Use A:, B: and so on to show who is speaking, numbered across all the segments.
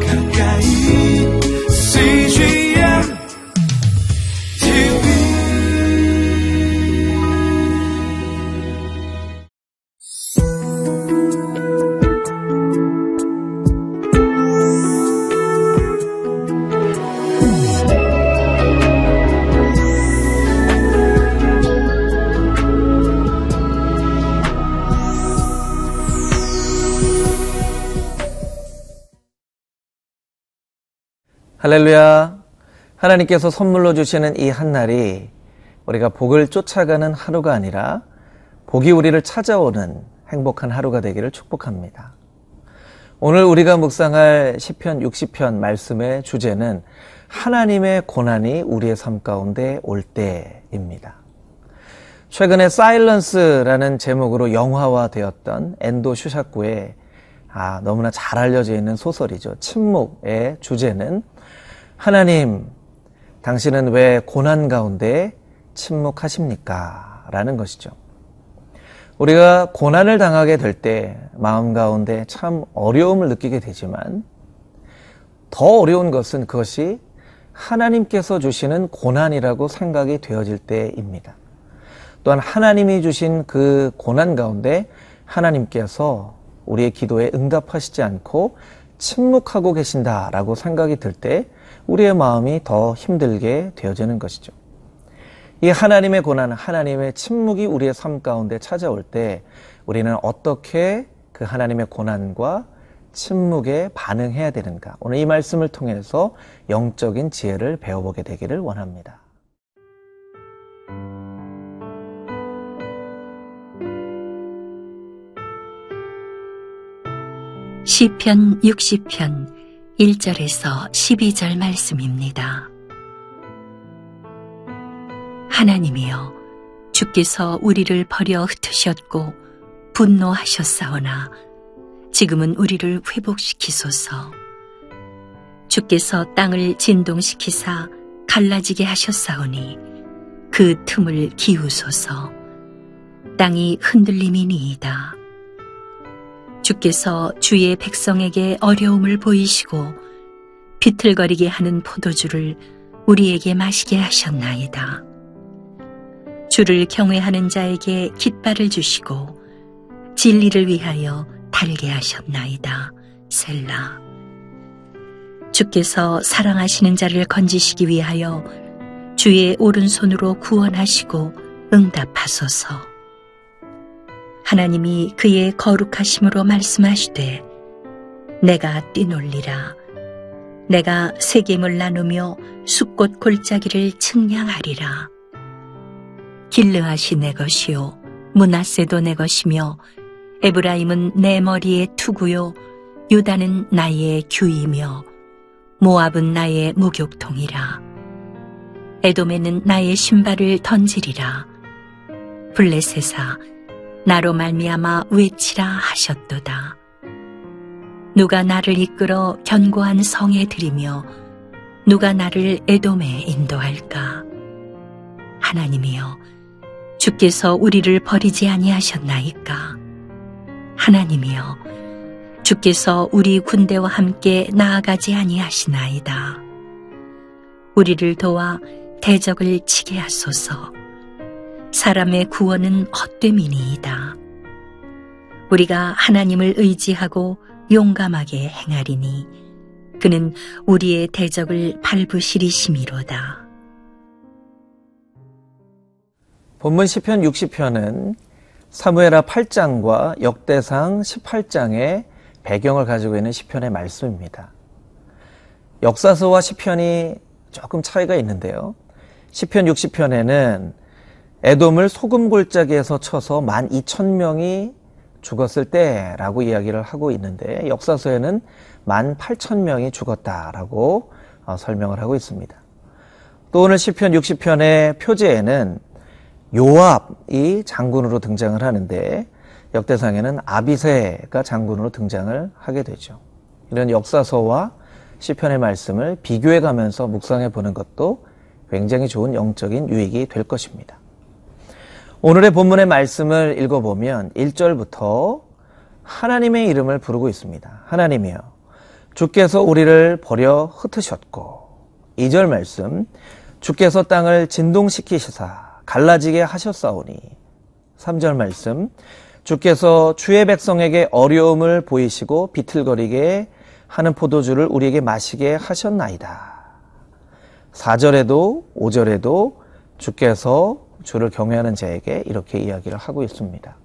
A: 가까
B: 할렐루야. 하나님께서 선물로 주시는 이 한날이 우리가 복을 쫓아가는 하루가 아니라 복이 우리를 찾아오는 행복한 하루가 되기를 축복합니다. 오늘 우리가 묵상할 시편 60편 말씀의 주제는 하나님의 고난이 우리의 삶 가운데 올 때입니다. 최근에 사일런스라는 제목으로 영화화 되었던 엔도 슈샤쿠의 아, 너무나 잘 알려져 있는 소설이죠. 침묵의 주제는 하나님, 당신은 왜 고난 가운데 침묵하십니까? 라는 것이죠. 우리가 고난을 당하게 될 때 마음 가운데 참 어려움을 느끼게 되지만 더 어려운 것은 그것이 하나님께서 주시는 고난이라고 생각이 되어질 때입니다. 또한 하나님이 주신 그 고난 가운데 하나님께서 우리의 기도에 응답하시지 않고 침묵하고 계신다라고 생각이 들 때 우리의 마음이 더 힘들게 되어지는 것이죠. 이 하나님의 고난, 하나님의 침묵이 우리의 삶 가운데 찾아올 때 우리는 어떻게 그 하나님의 고난과 침묵에 반응해야 되는가. 오늘 이 말씀을 통해서 영적인 지혜를 배워보게 되기를 원합니다.
C: 시편 60편 1절에서 12절 말씀입니다. 하나님이여 주께서 우리를 버려 흩으셨고 분노하셨사오나 지금은 우리를 회복시키소서 주께서 땅을 진동시키사 갈라지게 하셨사오니 그 틈을 기우소서 땅이 흔들림이니이다. 주께서 주의 백성에게 어려움을 보이시고 비틀거리게 하는 포도주를 우리에게 마시게 하셨나이다. 주를 경외하는 자에게 깃발을 주시고 진리를 위하여 달게 하셨나이다. 셀라. 주께서 사랑하시는 자를 건지시기 위하여 주의 오른손으로 구원하시고 응답하소서. 하나님이 그의 거룩하심으로 말씀하시되 내가 뛰놀리라. 내가 세겜을 나누며 숫꽃 골짜기를 측량하리라. 길르앗이 내 것이요 문하세도 내 것이며 에브라임은 내 머리의 투구요 유다는 나의 규이며 모압은 나의 목욕통이라. 에돔에는 나의 신발을 던지리라. 블레셋아 나로 말미암아 외치라 하셨도다. 누가 나를 이끌어 견고한 성에 들이며 누가 나를 에돔에 인도할까? 하나님이여, 주께서 우리를 버리지 아니하셨나이까? 하나님이여, 주께서 우리 군대와 함께 나아가지 아니하시나이다. 우리를 도와 대적을 치게 하소서. 사람의 구원은 헛됨이니이다. 우리가 하나님을 의지하고 용감하게 행하리니 그는 우리의 대적을 밟으시리심이로다.
B: 본문 시편 60편은 사무엘하 8장과 역대상 18장의 배경을 가지고 있는 시편의 말씀입니다. 역사서와 시편이 조금 차이가 있는데요. 시편 60편에는 에돔을 소금 골짜기에서 쳐서 12,000명이 죽었을 때라고 이야기를 하고 있는데 역사서에는 18,000명이 죽었다라고 어, 설명을 하고 있습니다. 또 오늘 시편 60편의 표제에는 요압이 장군으로 등장을 하는데 역대상에는 아비세가 장군으로 등장을 하게 되죠. 이런 역사서와 시편의 말씀을 비교해 가면서 묵상해 보는 것도 굉장히 좋은 영적인 유익이 될 것입니다. 오늘의 본문의 말씀을 읽어보면 1절부터 하나님의 이름을 부르고 있습니다. 하나님이여, 주께서 우리를 버려 흩으셨고 2절 말씀 주께서 땅을 진동시키시사 갈라지게 하셨사오니 3절 말씀 주께서 주의 백성에게 어려움을 보이시고 비틀거리게 하는 포도주를 우리에게 마시게 하셨나이다. 4절에도 5절에도 주께서 주를 경외하는 자에게 이렇게 이야기를 하고 있습니다.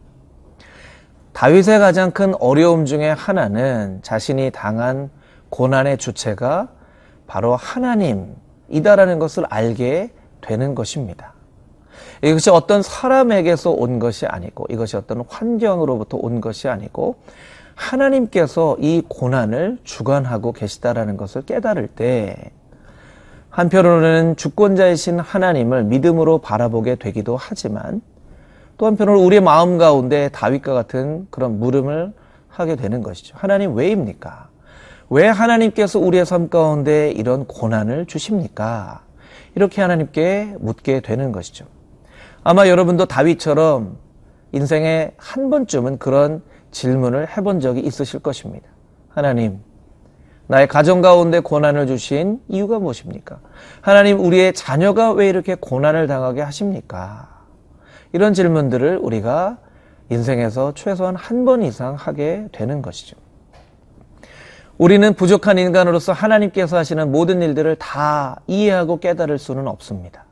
B: 다윗의 가장 큰 어려움 중에 하나는 자신이 당한 고난의 주체가 바로 하나님이다라는 것을 알게 되는 것입니다. 이것이 어떤 사람에게서 온 것이 아니고 이것이 어떤 환경으로부터 온 것이 아니고 하나님께서 이 고난을 주관하고 계시다라는 것을 깨달을 때 한편으로는 주권자이신 하나님을 믿음으로 바라보게 되기도 하지만 또 한편으로 우리의 마음 가운데 다윗과 같은 그런 물음을 하게 되는 것이죠. 하나님 왜입니까? 왜 하나님께서 우리의 삶 가운데 이런 고난을 주십니까? 이렇게 하나님께 묻게 되는 것이죠. 아마 여러분도 다윗처럼 인생에 한 번쯤은 그런 질문을 해본 적이 있으실 것입니다. 하나님, 나의 가정 가운데 고난을 주신 이유가 무엇입니까? 하나님, 우리의 자녀가 왜 이렇게 고난을 당하게 하십니까? 이런 질문들을 우리가 인생에서 최소한 한 번 이상 하게 되는 것이죠. 우리는 부족한 인간으로서 하나님께서 하시는 모든 일들을 다 이해하고 깨달을 수는 없습니다.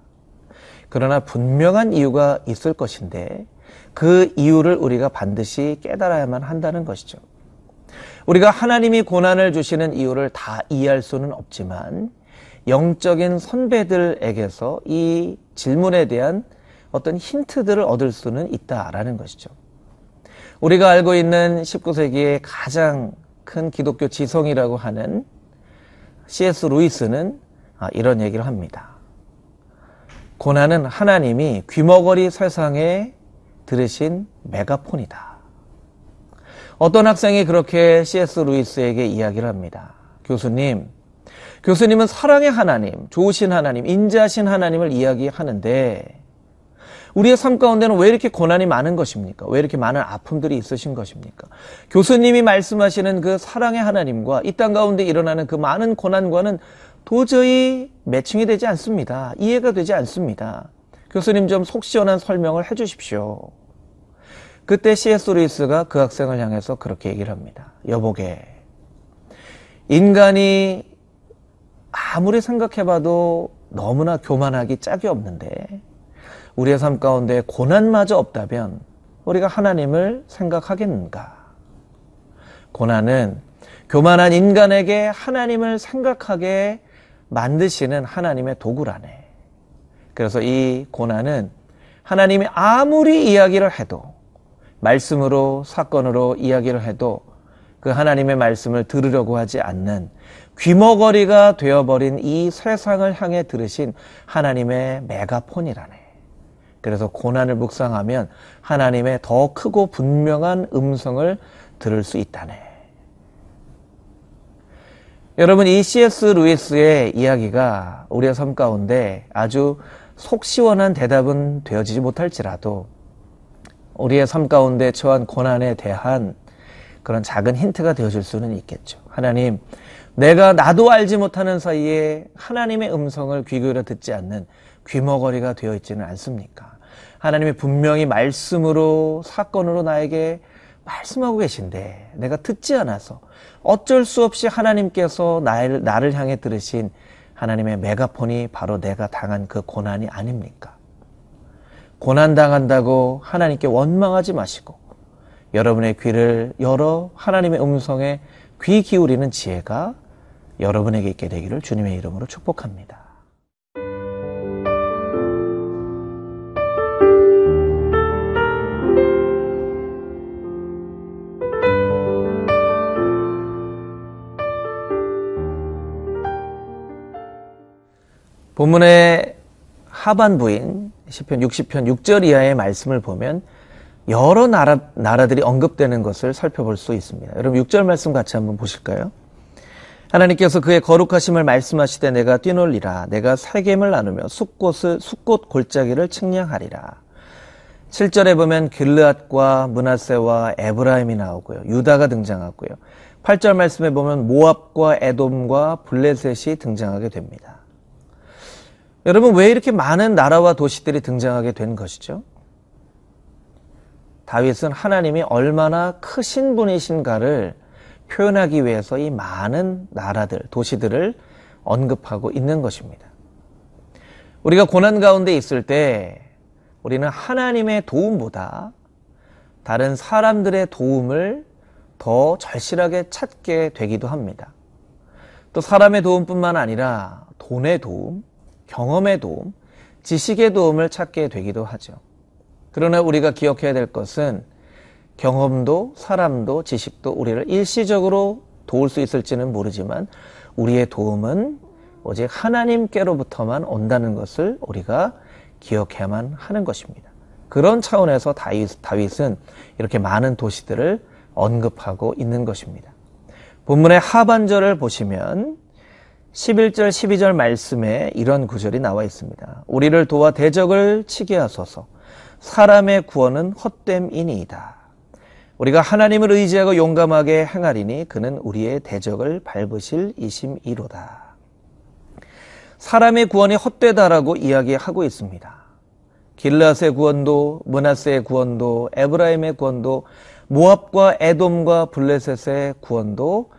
B: 그러나 분명한 이유가 있을 것인데 그 이유를 우리가 반드시 깨달아야만 한다는 것이죠. 우리가 하나님이 고난을 주시는 이유를 다 이해할 수는 없지만 영적인 선배들에게서 이 질문에 대한 어떤 힌트들을 얻을 수는 있다라는 것이죠. 우리가 알고 있는 19세기의 가장 큰 기독교 지성이라고 하는 C.S. 루이스는 아, 이런 얘기를 합니다. 고난은 하나님이 귀머거리 세상에 들으신 메가폰이다. 어떤 학생이 그렇게 C.S. 루이스에게 이야기를 합니다. 교수님, 교수님은 사랑의 하나님, 좋으신 하나님, 인자하신 하나님을 이야기하는데 우리의 삶 가운데는 왜 이렇게 고난이 많은 것입니까? 왜 이렇게 많은 아픔들이 있으신 것입니까? 교수님이 말씀하시는 그 사랑의 하나님과 이 땅 가운데 일어나는 그 많은 고난과는 도저히 매칭이 되지 않습니다. 이해가 되지 않습니다. 교수님 좀 속 시원한 설명을 해 주십시오. 그때 C.S. 루이스가 그 학생을 향해서 그렇게 얘기를 합니다. 여보게, 인간이 아무리 생각해봐도 너무나 교만하기 짝이 없는데 우리의 삶 가운데 고난마저 없다면 우리가 하나님을 생각하겠는가? 고난은 교만한 인간에게 하나님을 생각하게 만드시는 하나님의 도구라네. 그래서 이 고난은 하나님이 아무리 이야기를 해도 말씀으로 사건으로 이야기를 해도 그 하나님의 말씀을 들으려고 하지 않는 귀머거리가 되어버린 이 세상을 향해 들으신 하나님의 메가폰이라네. 그래서 고난을 묵상하면 하나님의 더 크고 분명한 음성을 들을 수 있다네. 여러분, 이 C.S. 루이스의 이야기가 우리의 삶 가운데 아주 속 시원한 대답은 되어지지 못할지라도 우리의 삶 가운데 처한 고난에 대한 그런 작은 힌트가 되어줄 수는 있겠죠. 하나님, 내가 나도 알지 못하는 사이에 하나님의 음성을 귀 기울여 듣지 않는 귀머거리가 되어 있지는 않습니까? 하나님이 분명히 말씀으로 사건으로 나에게 말씀하고 계신데 내가 듣지 않아서 어쩔 수 없이 하나님께서 나를, 나를 향해 들으신 하나님의 메가폰이 바로 내가 당한 그 고난이 아닙니까? 고난당한다고 하나님께 원망하지 마시고 여러분의 귀를 열어 하나님의 음성에 귀 기울이는 지혜가 여러분에게 있게 되기를 주님의 이름으로 축복합니다. 본문의 하반부인 시편 60편 6절 이하의 말씀을 보면 여러 나라, 나라들이 언급되는 것을 살펴볼 수 있습니다. 여러분 6절 말씀 같이 한번 보실까요? 하나님께서 그의 거룩하심을 말씀하시되 내가 뛰놀리라 내가 세겜을 나누며 숲꽃을 숲꽃 골짜기를 측량하리라 7절에 보면 길르앗과 문하세와 에브라임이 나오고요. 유다가 등장하고요. 8절 말씀에 보면 모압과 에돔과 블레셋이 등장하게 됩니다. 여러분 왜 이렇게 많은 나라와 도시들이 등장하게 된 것이죠? 다윗은 하나님이 얼마나 크신 분이신가를 표현하기 위해서 이 많은 나라들, 도시들을 언급하고 있는 것입니다. 우리가 고난 가운데 있을 때 우리는 하나님의 도움보다 다른 사람들의 도움을 더 절실하게 찾게 되기도 합니다. 또 사람의 도움뿐만 아니라 돈의 도움, 경험의 도움, 지식의 도움을 찾게 되기도 하죠. 그러나 우리가 기억해야 될 것은 경험도 사람도 지식도 우리를 일시적으로 도울 수 있을지는 모르지만 우리의 도움은 오직 하나님께로부터만 온다는 것을 우리가 기억해야만 하는 것입니다. 그런 차원에서 다윗, 다윗은 이렇게 많은 도시들을 언급하고 있는 것입니다. 본문의 하반절을 보시면 11절, 12절 말씀에 이런 구절이 나와 있습니다. 우리를 도와 대적을 치게 하소서. 사람의 구원은 헛됨이니이다. 우리가 하나님을 의지하고 용감하게 행하리니 그는 우리의 대적을 밟으실 이심이로다. 사람의 구원이 헛되다라고 이야기하고 있습니다. 길라스의 구원도, 문하스의 구원도, 에브라임의 구원도, 모압과 에돔과 블레셋의 구원도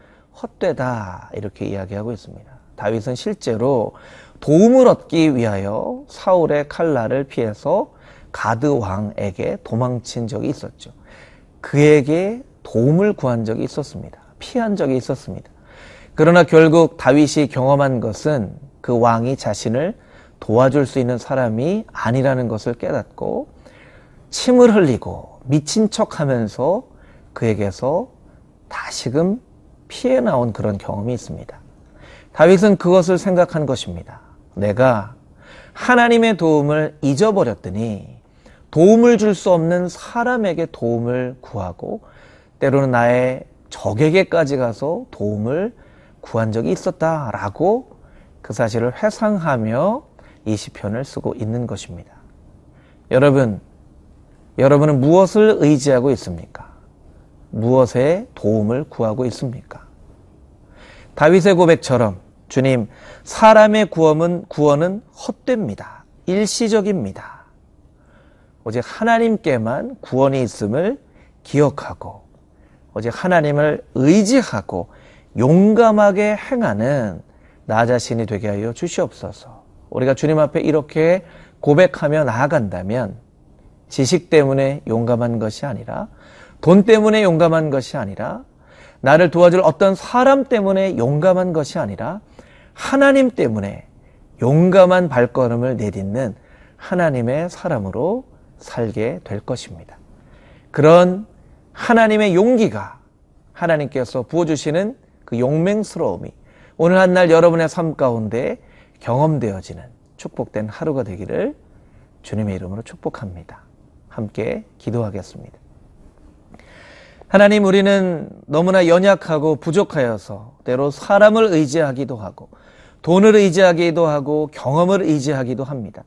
B: 헛되다 이렇게 이야기하고 있습니다. 다윗은 실제로 도움을 얻기 위하여 사울의 칼날을 피해서 가드 왕에게 도망친 적이 있었죠. 그에게 도움을 구한 적이 있었습니다. 피한 적이 있었습니다. 그러나 결국 다윗이 경험한 것은 그 왕이 자신을 도와줄 수 있는 사람이 아니라는 것을 깨닫고 침을 흘리고 미친 척 하면서 그에게서 다시금 피해 나온 그런 경험이 있습니다. 다윗은 그것을 생각한 것입니다. 내가 하나님의 도움을 잊어버렸더니 도움을 줄 수 없는 사람에게 도움을 구하고 때로는 나의 적에게까지 가서 도움을 구한 적이 있었다라고 그 사실을 회상하며 이 시편을 쓰고 있는 것입니다. 여러분, 여러분은 무엇을 의지하고 있습니까? 무엇에 도움을 구하고 있습니까? 다윗의 고백처럼 주님, 사람의 구원은 구원은 헛됩니다. 일시적입니다. 오직 하나님께만 구원이 있음을 기억하고 오직 하나님을 의지하고 용감하게 행하는 나 자신이 되게 하여 주시옵소서. 우리가 주님 앞에 이렇게 고백하며 나아간다면 지식 때문에 용감한 것이 아니라 돈 때문에 용감한 것이 아니라 나를 도와줄 어떤 사람 때문에 용감한 것이 아니라 하나님 때문에 용감한 발걸음을 내딛는 하나님의 사람으로 살게 될 것입니다. 그런 하나님의 용기가 하나님께서 부어주시는 그 용맹스러움이 오늘 한 날 여러분의 삶 가운데 경험되어지는 축복된 하루가 되기를 주님의 이름으로 축복합니다. 함께 기도하겠습니다. 하나님, 우리는 너무나 연약하고 부족하여서 때로 사람을 의지하기도 하고 돈을 의지하기도 하고 경험을 의지하기도 합니다.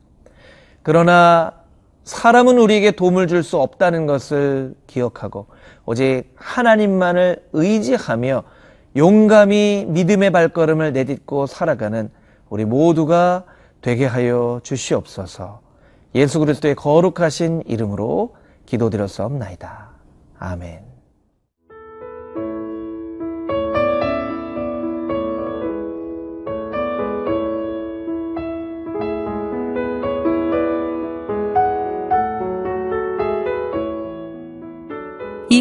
B: 그러나 사람은 우리에게 도움을 줄 수 없다는 것을 기억하고 오직 하나님만을 의지하며 용감히 믿음의 발걸음을 내딛고 살아가는 우리 모두가 되게 하여 주시옵소서. 예수 그리스도의 거룩하신 이름으로 기도드렸사옵나이다. 아멘.